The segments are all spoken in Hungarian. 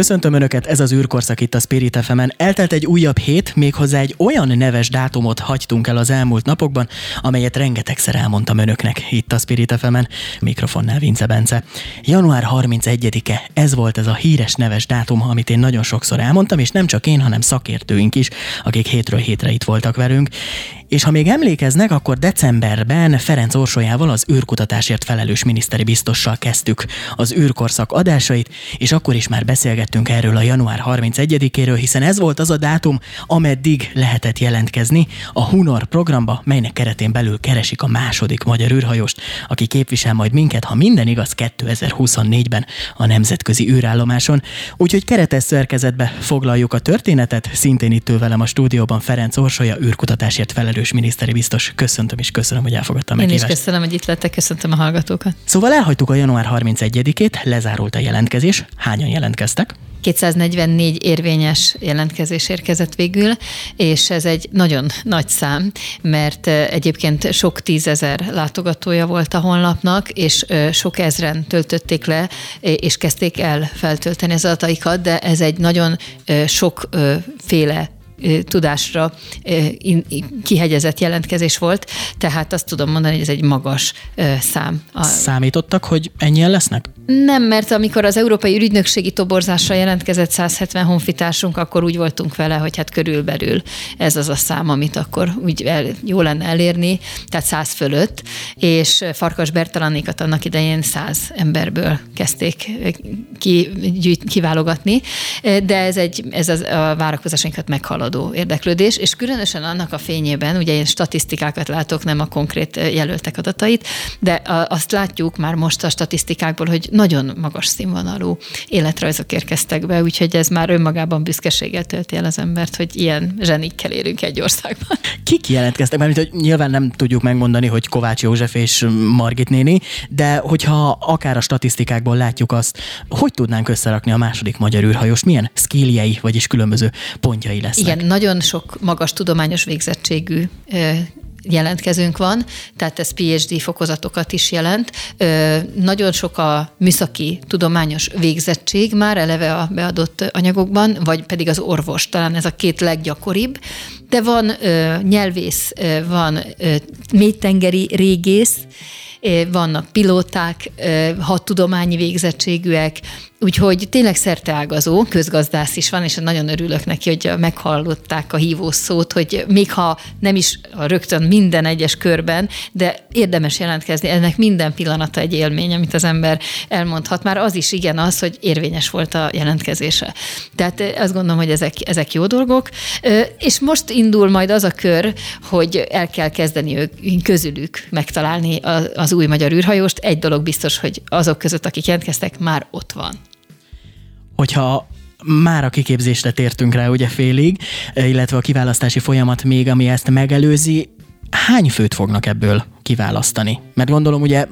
Köszöntöm Önöket, ez az űrkorszak itt a Spirit fm -en. Eltelt egy újabb hét, méghozzá egy olyan neves dátumot hagytunk el az elmúlt napokban, amelyet rengetegszer elmondtam Önöknek itt a Spirit fm -en. Mikrofonnál Vince Bence. Január 31-e, ez volt ez a híres neves dátum, amit én nagyon sokszor elmondtam, és nem csak én, hanem szakértőink is, akik hétről hétre itt voltak velünk. És ha még emlékeznek, akkor decemberben Ferenc Orsolyával az űrkutatásért felelős miniszteri biztossal kezdtük az űrkorszak adásait, és akkor is már beszélgettünk erről a január 31-éről, hiszen ez volt az a dátum, ameddig lehetett jelentkezni a Hunor programba, melynek keretén belül keresik a második magyar űrhajóst, aki képvisel majd minket, ha minden igaz, 2024-ben a nemzetközi űrállomáson. Úgyhogy keretes szerkezetbe foglaljuk a történetet, szintén itt velem a stúdióban Ferenc Orsolya űrkutatásért felelős felelős miniszteri biztos. Köszöntöm és köszönöm, hogy elfogadtam meg. Én is köszönöm, hogy itt lettek, köszöntöm a hallgatókat. Szóval elhagytuk a január 31-ét, lezárult a jelentkezés. Hányan jelentkeztek? 244 érvényes jelentkezés érkezett végül, és ez egy nagyon nagy szám, mert egyébként sok tízezer látogatója volt a honlapnak, és sok ezren töltötték le, és kezdték el feltölteni az adataikat, de ez egy nagyon sokféle tudásra kihegyezett jelentkezés volt, tehát azt tudom mondani, hogy ez egy magas szám. Számítottak, hogy ennyien lesznek? Nem, mert amikor az Európai Ügynökségi Toborzásra jelentkezett 170 honfitársunk, akkor úgy voltunk vele, hogy hát körülbelül ez az a szám, amit akkor úgy el, jó lenne elérni, tehát 100 fölött, és Farkas Bertalanékat annak idején 100 emberből kezdték ki, gyűjt, kiválogatni, de ez, egy, ez az, a várakozásainkat meghaladó érdeklődés, és különösen annak a fényében, ugye én statisztikákat látok, nem a konkrét jelöltek adatait, de azt látjuk már most a statisztikákból, hogy nagyon magas színvonalú életrajzok érkeztek be, úgyhogy ez már önmagában büszkeséggel tölti el az embert, hogy ilyen zsenikkel érünk egy országban. Kik jelentkeztek? Mert hogy nyilván nem tudjuk megmondani, hogy Kovács József és Margit néni, de hogyha akár a statisztikákból látjuk azt, hogy tudnánk összerakni a második magyar űrhajós, milyen skilljei, vagyis különböző pontjai lesznek? Igen, nagyon sok magas tudományos végzettségű jelentkezőnk van, tehát ez PhD fokozatokat is jelent. Nagyon sok a műszaki tudományos végzettség már eleve a beadott anyagokban, vagy pedig az orvos, talán ez a két leggyakoribb, de van nyelvész, van mélytengeri régész, vannak pilóták, hat tudományi végzettségűek, Úgyhogy tényleg szerteágazó, közgazdász is van, és nagyon örülök neki, hogy meghallották a hívó szót, hogy még ha nem is rögtön minden egyes körben, de érdemes jelentkezni, ennek minden pillanata egy élmény, amit az ember elmondhat. Már az is igen az, hogy érvényes volt a jelentkezése. Tehát azt gondolom, hogy ezek, ezek jó dolgok. És most indul majd az a kör, hogy el kell kezdeni ők közülük megtalálni az új magyar űrhajóst. Egy dolog biztos, hogy azok között, akik jelentkeztek, már ott van hogyha már a kiképzésre tértünk rá ugye félig, illetve a kiválasztási folyamat még, ami ezt megelőzi, hány főt fognak ebből kiválasztani? Mert gondolom ugye,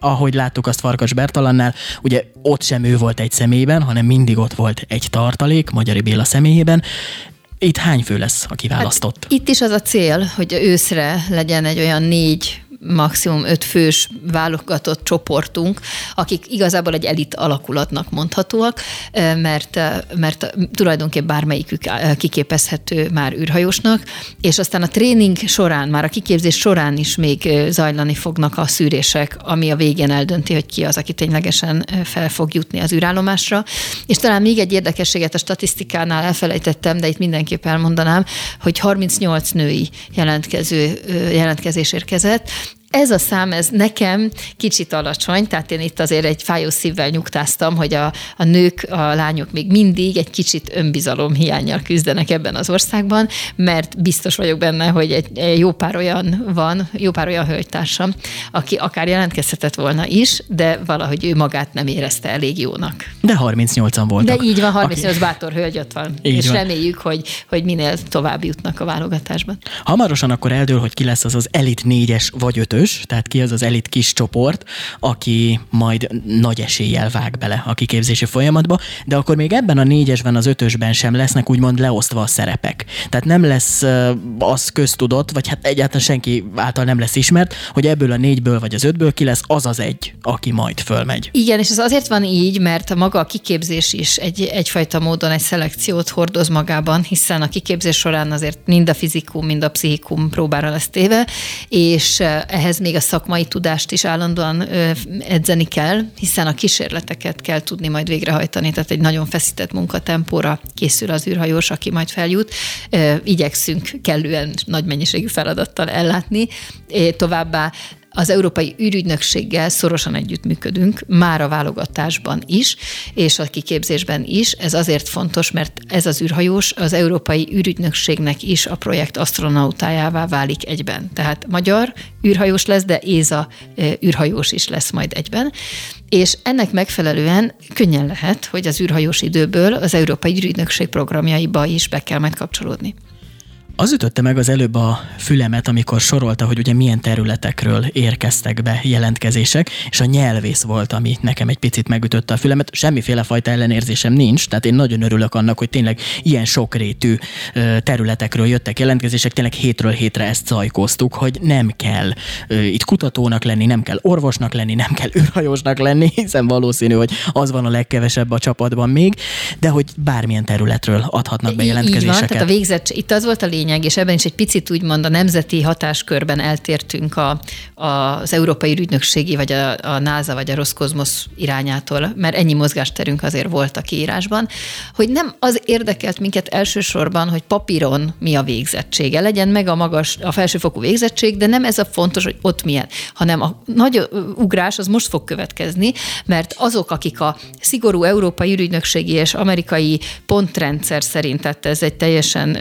ahogy láttuk azt Farkas Bertalannál, ugye ott sem ő volt egy személyben, hanem mindig ott volt egy tartalék, Magyari Béla személyében. Itt hány fő lesz a kiválasztott? Hát itt is az a cél, hogy őszre legyen egy olyan négy maximum öt fős válogatott csoportunk, akik igazából egy elit alakulatnak mondhatóak, mert, mert tulajdonképpen bármelyikük kiképezhető már űrhajósnak, és aztán a tréning során, már a kiképzés során is még zajlani fognak a szűrések, ami a végén eldönti, hogy ki az, aki ténylegesen fel fog jutni az űrállomásra. És talán még egy érdekességet a statisztikánál elfelejtettem, de itt mindenképp elmondanám, hogy 38 női jelentkező, jelentkezés érkezett, ez a szám, ez nekem kicsit alacsony, tehát én itt azért egy fájó szívvel nyugtáztam, hogy a, a nők, a lányok még mindig egy kicsit önbizalom hiányjal küzdenek ebben az országban, mert biztos vagyok benne, hogy egy, jó pár olyan van, jó pár olyan hölgytársam, aki akár jelentkezhetett volna is, de valahogy ő magát nem érezte elég jónak. De 38-an voltak. De így van, 38 aki... bátor hölgy ott van. Így és van. reméljük, hogy, hogy minél tovább jutnak a válogatásban. Hamarosan akkor eldől, hogy ki lesz az az elit négyes vagy ötös, ötös, tehát ki az az elit kis csoport, aki majd nagy eséllyel vág bele a kiképzési folyamatba, de akkor még ebben a négyesben, az ötösben sem lesznek úgymond leosztva a szerepek. Tehát nem lesz az köztudott, vagy hát egyáltalán senki által nem lesz ismert, hogy ebből a négyből vagy az ötből ki lesz az az egy, aki majd fölmegy. Igen, és ez azért van így, mert maga a kiképzés is egy, egyfajta módon egy szelekciót hordoz magában, hiszen a kiképzés során azért mind a fizikum, mind a pszichikum próbára lesz téve, és ehhez még a szakmai tudást is állandóan edzeni kell, hiszen a kísérleteket kell tudni majd végrehajtani, tehát egy nagyon feszített munkatempóra készül az űrhajós, aki majd feljut. Igyekszünk kellően nagy mennyiségű feladattal ellátni. Továbbá az Európai űrügynökséggel szorosan együttműködünk, már a válogatásban is, és a kiképzésben is. Ez azért fontos, mert ez az űrhajós az Európai űrügynökségnek is a projekt astronautájává válik egyben. Tehát magyar űrhajós lesz, de Éza űrhajós is lesz majd egyben. És ennek megfelelően könnyen lehet, hogy az űrhajós időből az Európai űrügynökség programjaiba is be kell majd kapcsolódni. Az ütötte meg az előbb a fülemet, amikor sorolta, hogy ugye milyen területekről érkeztek be jelentkezések, és a nyelvész volt, ami nekem egy picit megütötte a fülemet. Semmiféle fajta ellenérzésem nincs, tehát én nagyon örülök annak, hogy tényleg ilyen sokrétű területekről jöttek jelentkezések, tényleg hétről hétre ezt zajkoztuk, hogy nem kell itt kutatónak lenni, nem kell orvosnak lenni, nem kell űrhajósnak lenni, hiszen valószínű, hogy az van a legkevesebb a csapatban még, de hogy bármilyen területről adhatnak be jelentkezéseket. Így van, tehát a végzett, itt az volt a lényeg, lényeg, és ebben is egy picit úgymond a nemzeti hatáskörben eltértünk a, a, az Európai Ügynökségi, vagy a, a NASA, vagy a Roszkozmosz irányától, mert ennyi mozgásterünk azért volt a kiírásban, hogy nem az érdekelt minket elsősorban, hogy papíron mi a végzettsége, legyen meg a magas, a felsőfokú végzettség, de nem ez a fontos, hogy ott milyen, hanem a nagy ugrás az most fog következni, mert azok, akik a szigorú európai ürügynökségi és amerikai pontrendszer szerint, tehát ez egy teljesen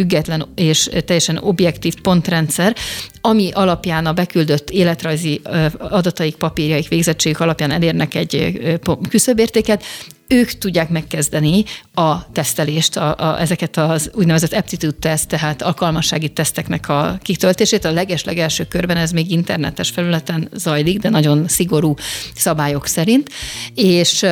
független és teljesen objektív pontrendszer, ami alapján a beküldött életrajzi adataik, papírjaik, végzettségük alapján elérnek egy küszöbértéket, ők tudják megkezdeni a tesztelést, a, a, ezeket az úgynevezett aptitude test, tehát alkalmassági teszteknek a kitöltését. A leges-legelső körben ez még internetes felületen zajlik, de nagyon szigorú szabályok szerint, és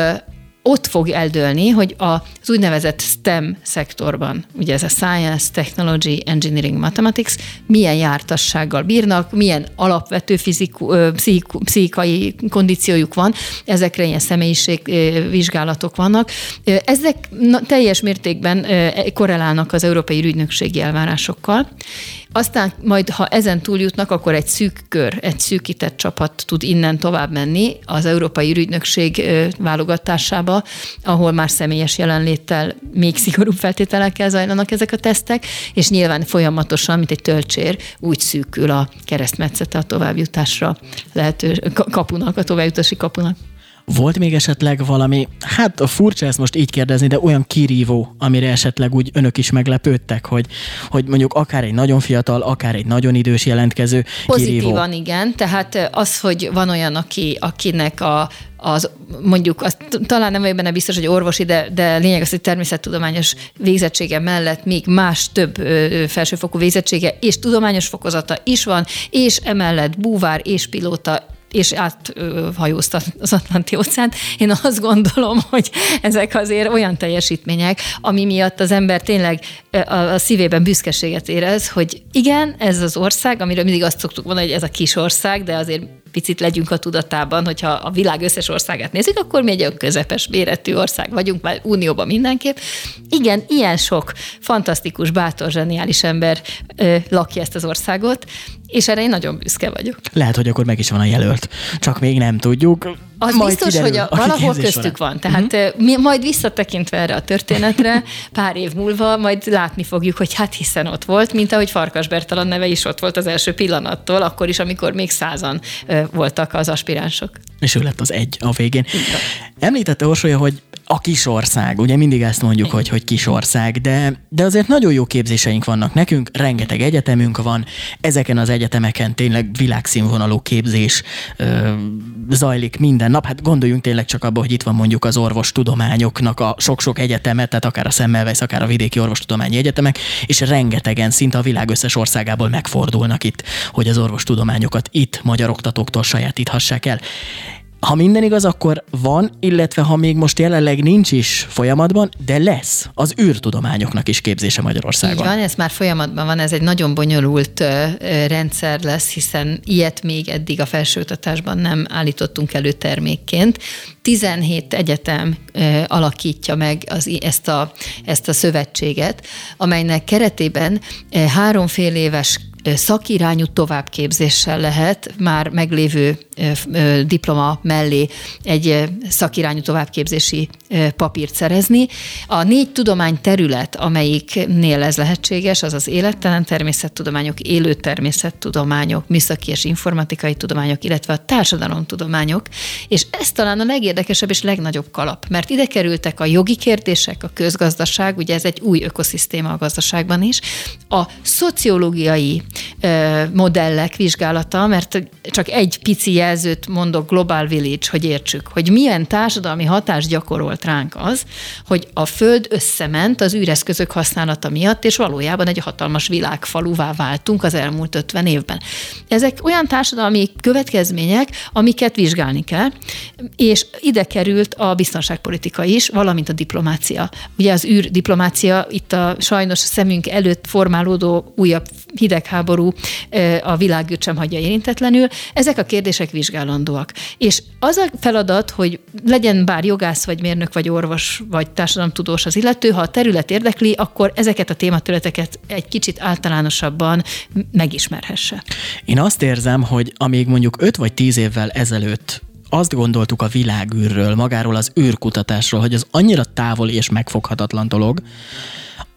ott fog eldőlni, hogy az úgynevezett STEM szektorban, ugye ez a Science, Technology, Engineering, Mathematics, milyen jártassággal bírnak, milyen alapvető fiziku, pszichiku, pszichikai kondíciójuk van, ezekre ilyen személyiségvizsgálatok vannak. Ezek teljes mértékben korrelálnak az Európai Ügynökségi elvárásokkal, aztán majd, ha ezen túljutnak, akkor egy szűk kör, egy szűkített csapat tud innen tovább menni az Európai Ürügynökség válogatásába, ahol már személyes jelenléttel még szigorúbb feltételekkel zajlanak ezek a tesztek, és nyilván folyamatosan, mint egy töltsér, úgy szűkül a keresztmetszete a továbbjutásra lehető kapunak, a továbbjutási kapunak. Volt még esetleg valami, hát a furcsa ezt most így kérdezni, de olyan kirívó, amire esetleg úgy önök is meglepődtek, hogy, hogy mondjuk akár egy nagyon fiatal, akár egy nagyon idős jelentkező Pozitívan kirívó. igen, tehát az, hogy van olyan, aki, akinek a, az mondjuk, az, talán nem vagyok benne biztos, hogy orvosi, de, de lényeg az, hogy természettudományos végzettsége mellett még más több ö, felsőfokú végzettsége és tudományos fokozata is van, és emellett búvár és pilóta és áthajózta az Atlanti óceánt. Én azt gondolom, hogy ezek azért olyan teljesítmények, ami miatt az ember tényleg a szívében büszkeséget érez, hogy igen, ez az ország, amiről mindig azt szoktuk mondani, hogy ez a kis ország, de azért picit legyünk a tudatában, hogyha a világ összes országát nézzük, akkor mi egy olyan közepes méretű ország vagyunk, már unióban mindenképp. Igen, ilyen sok fantasztikus, bátor, zseniális ember ö, lakja ezt az országot, és erre én nagyon büszke vagyok. Lehet, hogy akkor meg is van a jelölt, csak még nem tudjuk. Az majd biztos, kiderül, hogy a, valahol köztük során. van. Tehát uh-huh. mi majd visszatekintve erre a történetre, pár év múlva majd látni fogjuk, hogy hát hiszen ott volt, mint ahogy Farkas Bertalan neve is ott volt az első pillanattól, akkor is, amikor még százan voltak az aspiránsok. És ő lett az egy a végén. Említette Orsolya, hogy a kisország, ugye mindig ezt mondjuk, hogy, hogy kisország, de, de azért nagyon jó képzéseink vannak nekünk, rengeteg egyetemünk van, ezeken az egyetemeken tényleg világszínvonalú képzés ö, zajlik minden nap. Hát gondoljunk tényleg csak abba, hogy itt van mondjuk az orvostudományoknak a sok-sok egyeteme, tehát akár a Semmelweis, akár a vidéki orvostudományi egyetemek, és rengetegen szinte a világ összes országából megfordulnak itt, hogy az orvostudományokat itt magyar oktatóktól sajátíthassák el. Ha minden igaz, akkor van, illetve ha még most jelenleg nincs is folyamatban, de lesz az űrtudományoknak is képzése Magyarországon. Így van, ez már folyamatban van, ez egy nagyon bonyolult rendszer lesz, hiszen ilyet még eddig a felsőoktatásban nem állítottunk elő termékként. 17 egyetem alakítja meg az, ezt, a, ezt a szövetséget, amelynek keretében háromfél éves szakirányú továbbképzéssel lehet már meglévő diploma mellé egy szakirányú továbbképzési papírt szerezni. A négy tudomány terület, amelyiknél ez lehetséges, az az élettelen természettudományok, élő természettudományok, műszaki és informatikai tudományok, illetve a társadalomtudományok, és ez talán a legérdekesebb és legnagyobb kalap, mert ide kerültek a jogi kérdések, a közgazdaság, ugye ez egy új ökoszisztéma a gazdaságban is, a szociológiai modellek vizsgálata, mert csak egy pici jelzőt mondok, Global Village, hogy értsük, hogy milyen társadalmi hatást gyakorolt ránk az, hogy a Föld összement az űreszközök használata miatt, és valójában egy hatalmas világfaluvá váltunk az elmúlt 50 évben. Ezek olyan társadalmi következmények, amiket vizsgálni kell, és ide került a biztonságpolitika is, valamint a diplomácia. Ugye az űrdiplomácia itt a sajnos szemünk előtt formálódó újabb hidegháború a világűrt sem hagyja érintetlenül. Ezek a kérdések vizsgálandóak. És az a feladat, hogy legyen bár jogász, vagy mérnök, vagy orvos, vagy társadalomtudós az illető, ha a terület érdekli, akkor ezeket a tématerületeket egy kicsit általánosabban megismerhesse. Én azt érzem, hogy amíg mondjuk 5 vagy 10 évvel ezelőtt azt gondoltuk a világűrről, magáról az űrkutatásról, hogy az annyira távoli és megfoghatatlan dolog,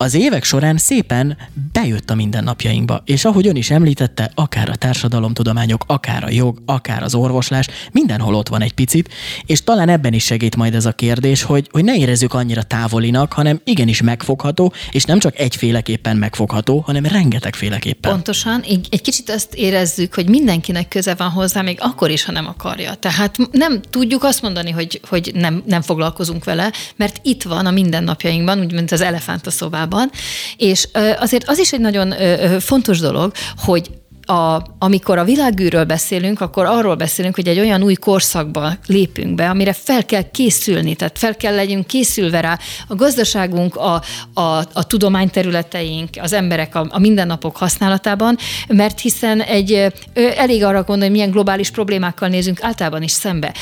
az évek során szépen bejött a mindennapjainkba, és ahogy ön is említette, akár a társadalomtudományok, akár a jog, akár az orvoslás, mindenhol ott van egy picit, és talán ebben is segít majd ez a kérdés, hogy, hogy ne érezzük annyira távolinak, hanem igenis megfogható, és nem csak egyféleképpen megfogható, hanem rengetegféleképpen. Pontosan, egy kicsit azt érezzük, hogy mindenkinek köze van hozzá, még akkor is, ha nem akarja. Tehát nem tudjuk azt mondani, hogy, hogy nem, nem foglalkozunk vele, mert itt van a mindennapjainkban, úgy, mint az elefánt a szobában, Európában, és azért az is egy nagyon fontos dolog, hogy a, amikor a világűről beszélünk, akkor arról beszélünk, hogy egy olyan új korszakba lépünk be, amire fel kell készülni, tehát fel kell legyünk készülve rá a gazdaságunk, a, a, a tudományterületeink, az emberek a, a mindennapok használatában, mert hiszen egy elég arra gondolni, hogy milyen globális problémákkal nézünk általában is szembe.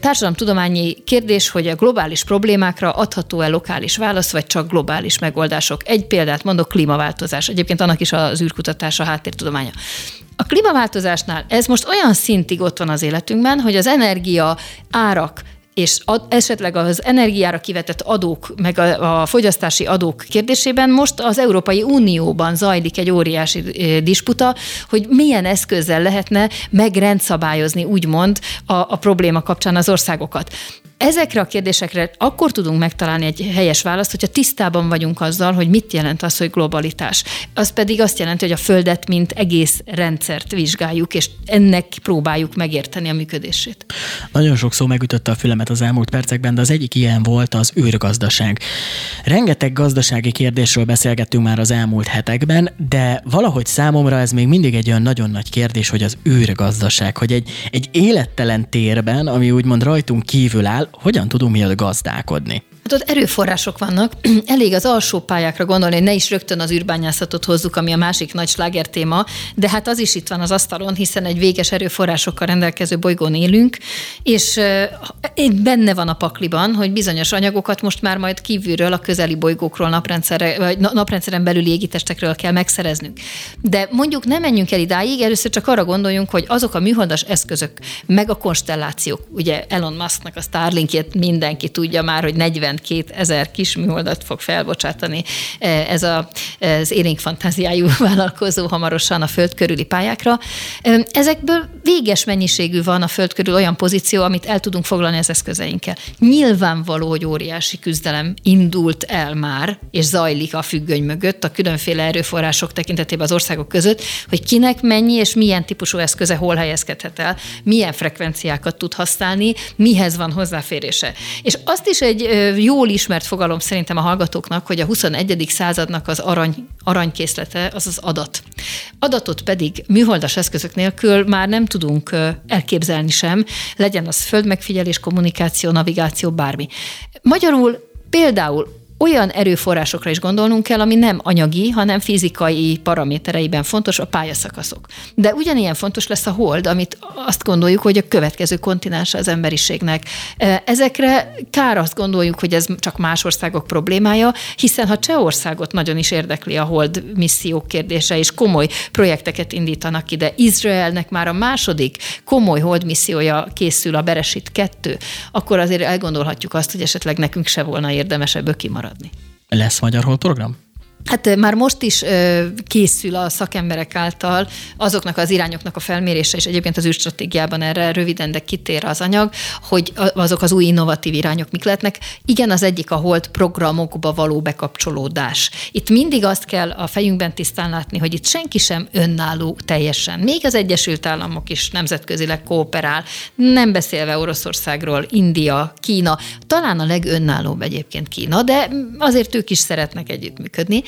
Társadalomtudományi kérdés, hogy a globális problémákra adható-e lokális válasz, vagy csak globális megoldások. Egy példát mondok, klímaváltozás. Egyébként annak is az űrkutatás a háttértudománya. A klímaváltozásnál ez most olyan szintig ott van az életünkben, hogy az energia árak és ad, esetleg az energiára kivetett adók, meg a, a fogyasztási adók kérdésében most az Európai Unióban zajlik egy óriási disputa, hogy milyen eszközzel lehetne megrendszabályozni, úgymond, a, a probléma kapcsán az országokat. Ezekre a kérdésekre akkor tudunk megtalálni egy helyes választ, hogyha tisztában vagyunk azzal, hogy mit jelent az, hogy globalitás. Az pedig azt jelenti, hogy a Földet, mint egész rendszert vizsgáljuk, és ennek próbáljuk megérteni a működését. Nagyon sok szó megütötte a fülemet az elmúlt percekben, de az egyik ilyen volt az űrgazdaság. Rengeteg gazdasági kérdésről beszélgettünk már az elmúlt hetekben, de valahogy számomra ez még mindig egy olyan nagyon nagy kérdés, hogy az űrgazdaság, hogy egy, egy élettelen térben, ami úgymond rajtunk kívül áll, hogyan tudunk mi gazdálkodni? Hát ott erőforrások vannak. Elég az alsó pályákra gondolni, hogy ne is rögtön az űrbányászatot hozzuk, ami a másik nagy sláger téma, de hát az is itt van az asztalon, hiszen egy véges erőforrásokkal rendelkező bolygón élünk, és benne van a pakliban, hogy bizonyos anyagokat most már majd kívülről, a közeli bolygókról, naprendszerre, vagy naprendszeren belüli égitestekről kell megszereznünk. De mondjuk nem menjünk el idáig, először csak arra gondoljunk, hogy azok a műholdas eszközök, meg a konstellációk, ugye Elon Musknak a Starlinkjét mindenki tudja már, hogy 40 42 kis műholdat fog felbocsátani ez a, az élénk fantáziájú vállalkozó hamarosan a föld körüli pályákra. Ezekből véges mennyiségű van a föld körül olyan pozíció, amit el tudunk foglalni az eszközeinkkel. Nyilvánvaló, hogy óriási küzdelem indult el már, és zajlik a függöny mögött a különféle erőforrások tekintetében az országok között, hogy kinek mennyi és milyen típusú eszköze hol helyezkedhet el, milyen frekvenciákat tud használni, mihez van hozzáférése. És azt is egy jól ismert fogalom szerintem a hallgatóknak, hogy a 21. századnak az arany, aranykészlete az az adat. Adatot pedig műholdas eszközök nélkül már nem tudunk elképzelni sem, legyen az földmegfigyelés, kommunikáció, navigáció, bármi. Magyarul például olyan erőforrásokra is gondolnunk kell, ami nem anyagi, hanem fizikai paramétereiben fontos, a pályaszakaszok. De ugyanilyen fontos lesz a hold, amit azt gondoljuk, hogy a következő kontinens az emberiségnek. Ezekre kár azt gondoljuk, hogy ez csak más országok problémája, hiszen ha Csehországot nagyon is érdekli a hold missziók kérdése, és komoly projekteket indítanak ide, Izraelnek már a második komoly hold missziója készül, a Beresit 2, akkor azért elgondolhatjuk azt, hogy esetleg nekünk se volna érdemes ebből kimaradni maradni. Lesz magyar hold program? Hát már most is készül a szakemberek által azoknak az irányoknak a felmérése, és egyébként az űrstratégiában erre röviden, de kitér az anyag, hogy azok az új innovatív irányok mik lehetnek. Igen, az egyik a hold programokba való bekapcsolódás. Itt mindig azt kell a fejünkben tisztán látni, hogy itt senki sem önálló teljesen. Még az Egyesült Államok is nemzetközileg kooperál, nem beszélve Oroszországról, India, Kína, talán a legönállóbb egyébként Kína, de azért ők is szeretnek együttműködni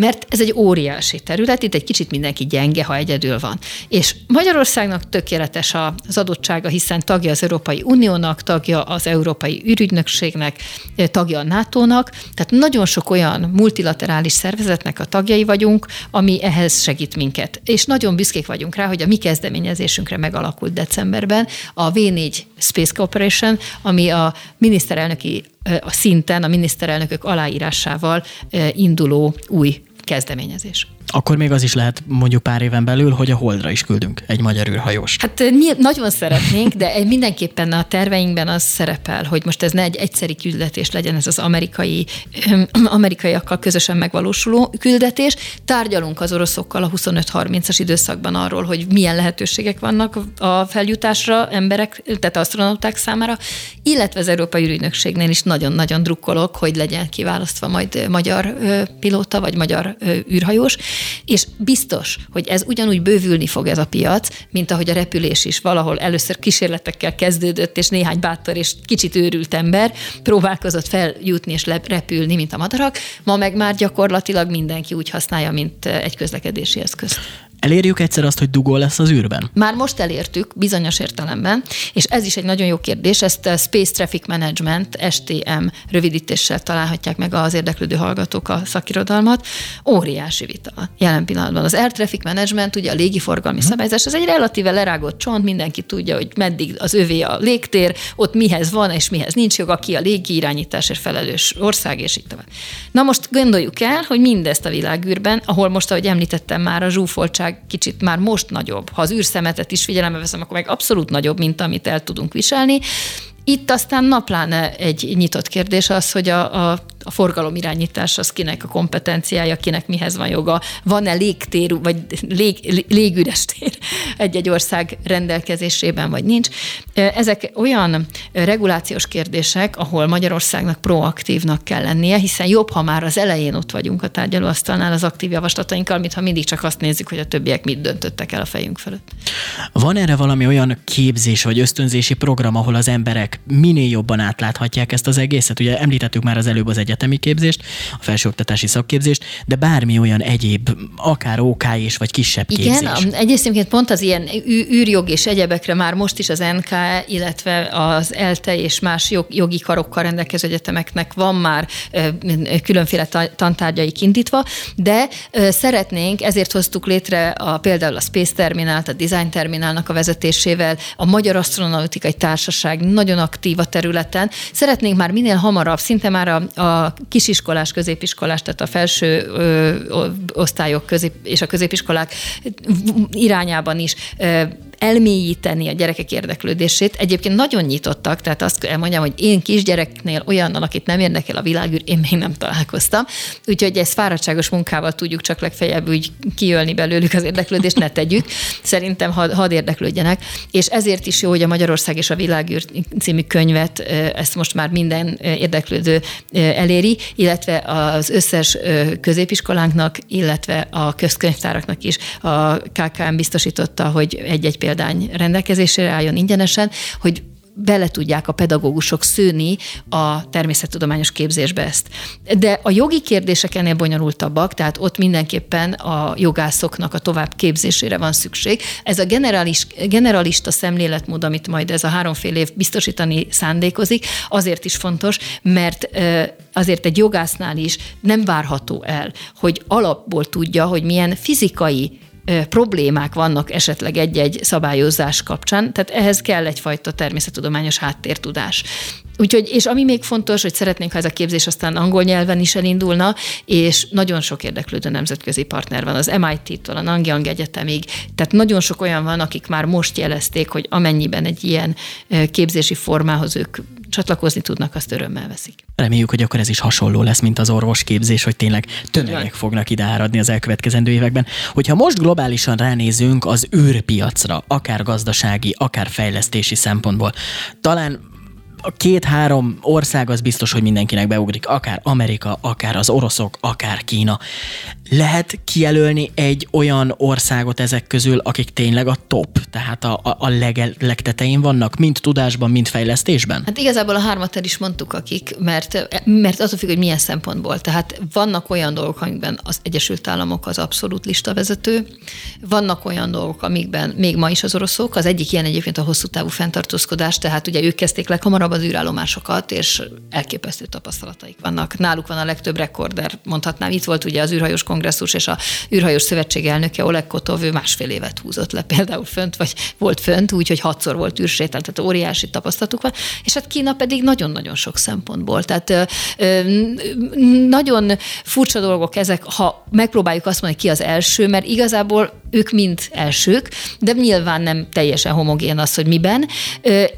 mert ez egy óriási terület, itt egy kicsit mindenki gyenge, ha egyedül van. És Magyarországnak tökéletes az adottsága, hiszen tagja az Európai Uniónak, tagja az Európai űrügynökségnek, tagja a NATO-nak, tehát nagyon sok olyan multilaterális szervezetnek a tagjai vagyunk, ami ehhez segít minket. És nagyon büszkék vagyunk rá, hogy a mi kezdeményezésünkre megalakult decemberben a V4 Space Cooperation, ami a miniszterelnöki a szinten a miniszterelnökök aláírásával induló új kezdeményezés. Akkor még az is lehet mondjuk pár éven belül, hogy a Holdra is küldünk egy magyar űrhajóst. Hát mi nagyon szeretnénk, de mindenképpen a terveinkben az szerepel, hogy most ez ne egy egyszeri küldetés legyen, ez az amerikai, amerikaiakkal közösen megvalósuló küldetés. Tárgyalunk az oroszokkal a 25-30-as időszakban arról, hogy milyen lehetőségek vannak a feljutásra emberek, tehát astronauták számára, illetve az Európai űrügynökségnél is nagyon-nagyon drukkolok, hogy legyen kiválasztva majd magyar pilóta vagy magyar űrhajós és biztos, hogy ez ugyanúgy bővülni fog ez a piac, mint ahogy a repülés is valahol először kísérletekkel kezdődött, és néhány bátor és kicsit őrült ember próbálkozott feljutni és repülni, mint a madarak, ma meg már gyakorlatilag mindenki úgy használja, mint egy közlekedési eszköz. Elérjük egyszer azt, hogy dugó lesz az űrben? Már most elértük, bizonyos értelemben, és ez is egy nagyon jó kérdés, ezt a Space Traffic Management, STM rövidítéssel találhatják meg az érdeklődő hallgatók a szakirodalmat. Óriási vita jelen pillanatban. Az Air Traffic Management, ugye a légiforgalmi hmm. szabályzás, ez egy relatíve lerágott csont, mindenki tudja, hogy meddig az övé a légtér, ott mihez van és mihez nincs joga, ki a légi irányításért felelős ország, és így tovább. Na most gondoljuk el, hogy mindezt a világűrben, ahol most, ahogy említettem már, a zsúfoltság kicsit már most nagyobb. Ha az űrszemetet is figyelembe veszem, akkor meg abszolút nagyobb, mint amit el tudunk viselni. Itt aztán napláne egy nyitott kérdés az, hogy a, a a forgalom irányítás az kinek a kompetenciája, kinek mihez van joga, van-e légtér, vagy lég, légüres tér egy-egy ország rendelkezésében, vagy nincs. Ezek olyan regulációs kérdések, ahol Magyarországnak proaktívnak kell lennie, hiszen jobb, ha már az elején ott vagyunk a tárgyalóasztalnál az aktív javaslatainkkal, mint ha mindig csak azt nézzük, hogy a többiek mit döntöttek el a fejünk fölött. Van erre valami olyan képzés vagy ösztönzési program, ahol az emberek minél jobban átláthatják ezt az egészet? Ugye említettük már az előbb az egyet egyetemi képzést, a felsőoktatási szakképzést, de bármi olyan egyéb, akár OK és vagy kisebb képzés. Igen, egyébként pont az ilyen űrjog és egyebekre már most is az NK, illetve az ELTE és más jogi karokkal rendelkező egyetemeknek van már különféle tantárgyaik indítva, de szeretnénk, ezért hoztuk létre a, például a Space Terminált, a Design Terminálnak a vezetésével, a Magyar Astronautikai Társaság nagyon aktív a területen. Szeretnénk már minél hamarabb, szinte már a, a kisiskolás, középiskolás, tehát a felső ö, osztályok közép, és a középiskolák irányában is ö, elmélyíteni a gyerekek érdeklődését. Egyébként nagyon nyitottak, tehát azt elmondjam, hogy én kisgyereknél olyannal, akit nem érdekel a világűr, én még nem találkoztam. Úgyhogy ezt fáradtságos munkával tudjuk csak legfeljebb úgy kijölni belőlük az érdeklődést, ne tegyük. Szerintem had, had érdeklődjenek. És ezért is jó, hogy a Magyarország és a világűr című könyvet ezt most már minden érdeklődő eléri, illetve az összes középiskolánknak, illetve a közkönyvtáraknak is a KKM biztosította, hogy egy-egy példány rendelkezésére álljon ingyenesen, hogy bele tudják a pedagógusok szőni a természettudományos képzésbe ezt. De a jogi kérdések ennél bonyolultabbak, tehát ott mindenképpen a jogászoknak a tovább képzésére van szükség. Ez a generalis, generalista szemléletmód, amit majd ez a háromfél év biztosítani szándékozik, azért is fontos, mert azért egy jogásznál is nem várható el, hogy alapból tudja, hogy milyen fizikai problémák vannak esetleg egy-egy szabályozás kapcsán, tehát ehhez kell egyfajta természettudományos háttértudás. Úgyhogy, és ami még fontos, hogy szeretnénk, ha ez a képzés aztán angol nyelven is elindulna, és nagyon sok érdeklődő nemzetközi partner van, az MIT-től a Nangyang Egyetemig, tehát nagyon sok olyan van, akik már most jelezték, hogy amennyiben egy ilyen képzési formához ők csatlakozni tudnak, azt örömmel veszik. Reméljük, hogy akkor ez is hasonló lesz, mint az orvosképzés, hogy tényleg tömegek fognak ide áradni az elkövetkezendő években. Hogyha most globálisan ránézünk az űrpiacra, akár gazdasági, akár fejlesztési szempontból, talán a két-három ország az biztos, hogy mindenkinek beugrik, akár Amerika, akár az oroszok, akár Kína. Lehet kijelölni egy olyan országot ezek közül, akik tényleg a top, tehát a, a, a leg, legtetején vannak, mind tudásban, mind fejlesztésben? Hát igazából a hármat el is mondtuk, akik, mert, mert attól függ, hogy milyen szempontból. Tehát vannak olyan dolgok, amikben az Egyesült Államok az abszolút listavezető, vannak olyan dolgok, amikben még ma is az oroszok, az egyik ilyen egyébként a hosszú távú fenntartózkodás, tehát ugye ők kezdték leghamarabb az űrállomásokat, és elképesztő tapasztalataik vannak. Náluk van a legtöbb rekorder, mondhatnám. Itt volt ugye az űrhajós kongresszus, és a űrhajós szövetség elnöke Oleg Kotov, ő másfél évet húzott le például fönt, vagy volt fönt, úgyhogy hatszor volt űrsétál, tehát óriási tapasztalatuk van. És hát Kína pedig nagyon-nagyon sok szempontból. Tehát nagyon furcsa dolgok ezek, ha megpróbáljuk azt mondani, ki az első, mert igazából ők mind elsők, de nyilván nem teljesen homogén az, hogy miben.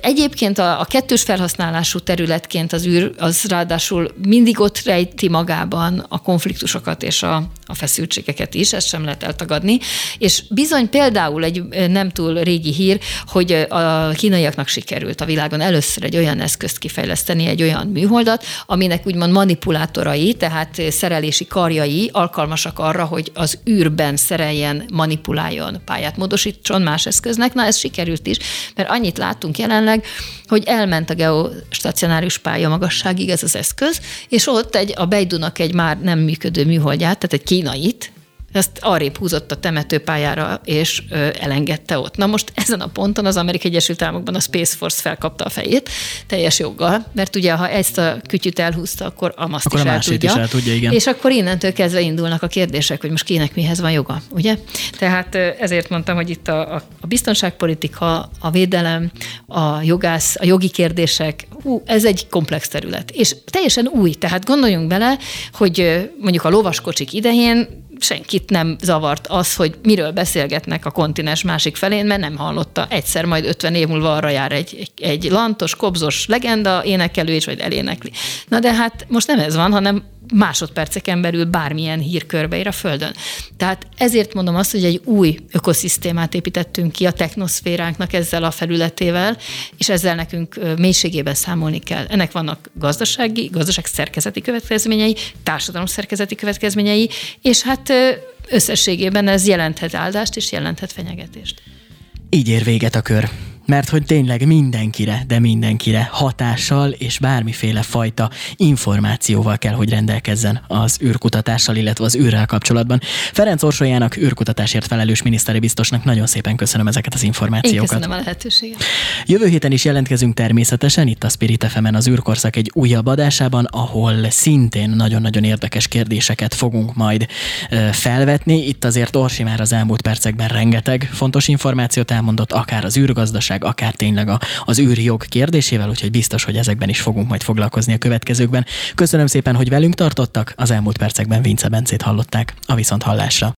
Egyébként a, a kettős felhasználású területként az űr, az ráadásul mindig ott rejti magában a konfliktusokat és a, a feszültségeket is, ezt sem lehet eltagadni. És bizony például egy nem túl régi hír, hogy a kínaiaknak sikerült a világon először egy olyan eszközt kifejleszteni, egy olyan műholdat, aminek úgymond manipulátorai, tehát szerelési karjai alkalmasak arra, hogy az űrben szereljen manipuláljon, pályát módosítson más eszköznek. Na, ez sikerült is, mert annyit látunk jelenleg, hogy elment a geostacionárius pálya magasságig ez az eszköz, és ott egy, a Beidunak egy már nem működő műholdját, tehát egy kínait, ezt arrébb húzott a temetőpályára, és ö, elengedte ott. Na most ezen a ponton az Amerikai Egyesült Államokban a Space Force felkapta a fejét, teljes joggal, mert ugye ha ezt a kütyüt elhúzta, akkor amaszt akkor is, a el tudja. is el tudja. Igen. És akkor innentől kezdve indulnak a kérdések, hogy most kinek mihez van joga, ugye? Tehát ezért mondtam, hogy itt a, a biztonságpolitika, a védelem, a jogász, a jogi kérdések, hú, ez egy komplex terület. És teljesen új, tehát gondoljunk bele, hogy mondjuk a lovaskocsik idején senkit nem zavart az, hogy miről beszélgetnek a kontinens másik felén, mert nem hallotta. Egyszer majd 50 év múlva arra jár egy, egy, lantos, kobzos legenda, énekelő és vagy elénekli. Na de hát most nem ez van, hanem másodperceken belül bármilyen hírkörbe ér a Földön. Tehát ezért mondom azt, hogy egy új ökoszisztémát építettünk ki a technoszféránknak ezzel a felületével, és ezzel nekünk mélységében számolni kell. Ennek vannak gazdasági, gazdaság szerkezeti következményei, társadalom szerkezeti következményei, és hát összességében ez jelenthet áldást és jelenthet fenyegetést. Így ér véget a kör mert hogy tényleg mindenkire, de mindenkire hatással és bármiféle fajta információval kell, hogy rendelkezzen az űrkutatással, illetve az űrrel kapcsolatban. Ferenc Orsolyának űrkutatásért felelős miniszteri biztosnak nagyon szépen köszönöm ezeket az információkat. Én köszönöm a lehetőséget. Jövő héten is jelentkezünk természetesen itt a Spirit fm az űrkorszak egy újabb adásában, ahol szintén nagyon-nagyon érdekes kérdéseket fogunk majd felvetni. Itt azért Orsi már az elmúlt percekben rengeteg fontos információt elmondott, akár az űrgazdaság, meg akár tényleg a, az űri jog kérdésével, úgyhogy biztos, hogy ezekben is fogunk majd foglalkozni a következőkben. Köszönöm szépen, hogy velünk tartottak, az elmúlt percekben Vince Bencét hallották a Viszont Hallásra.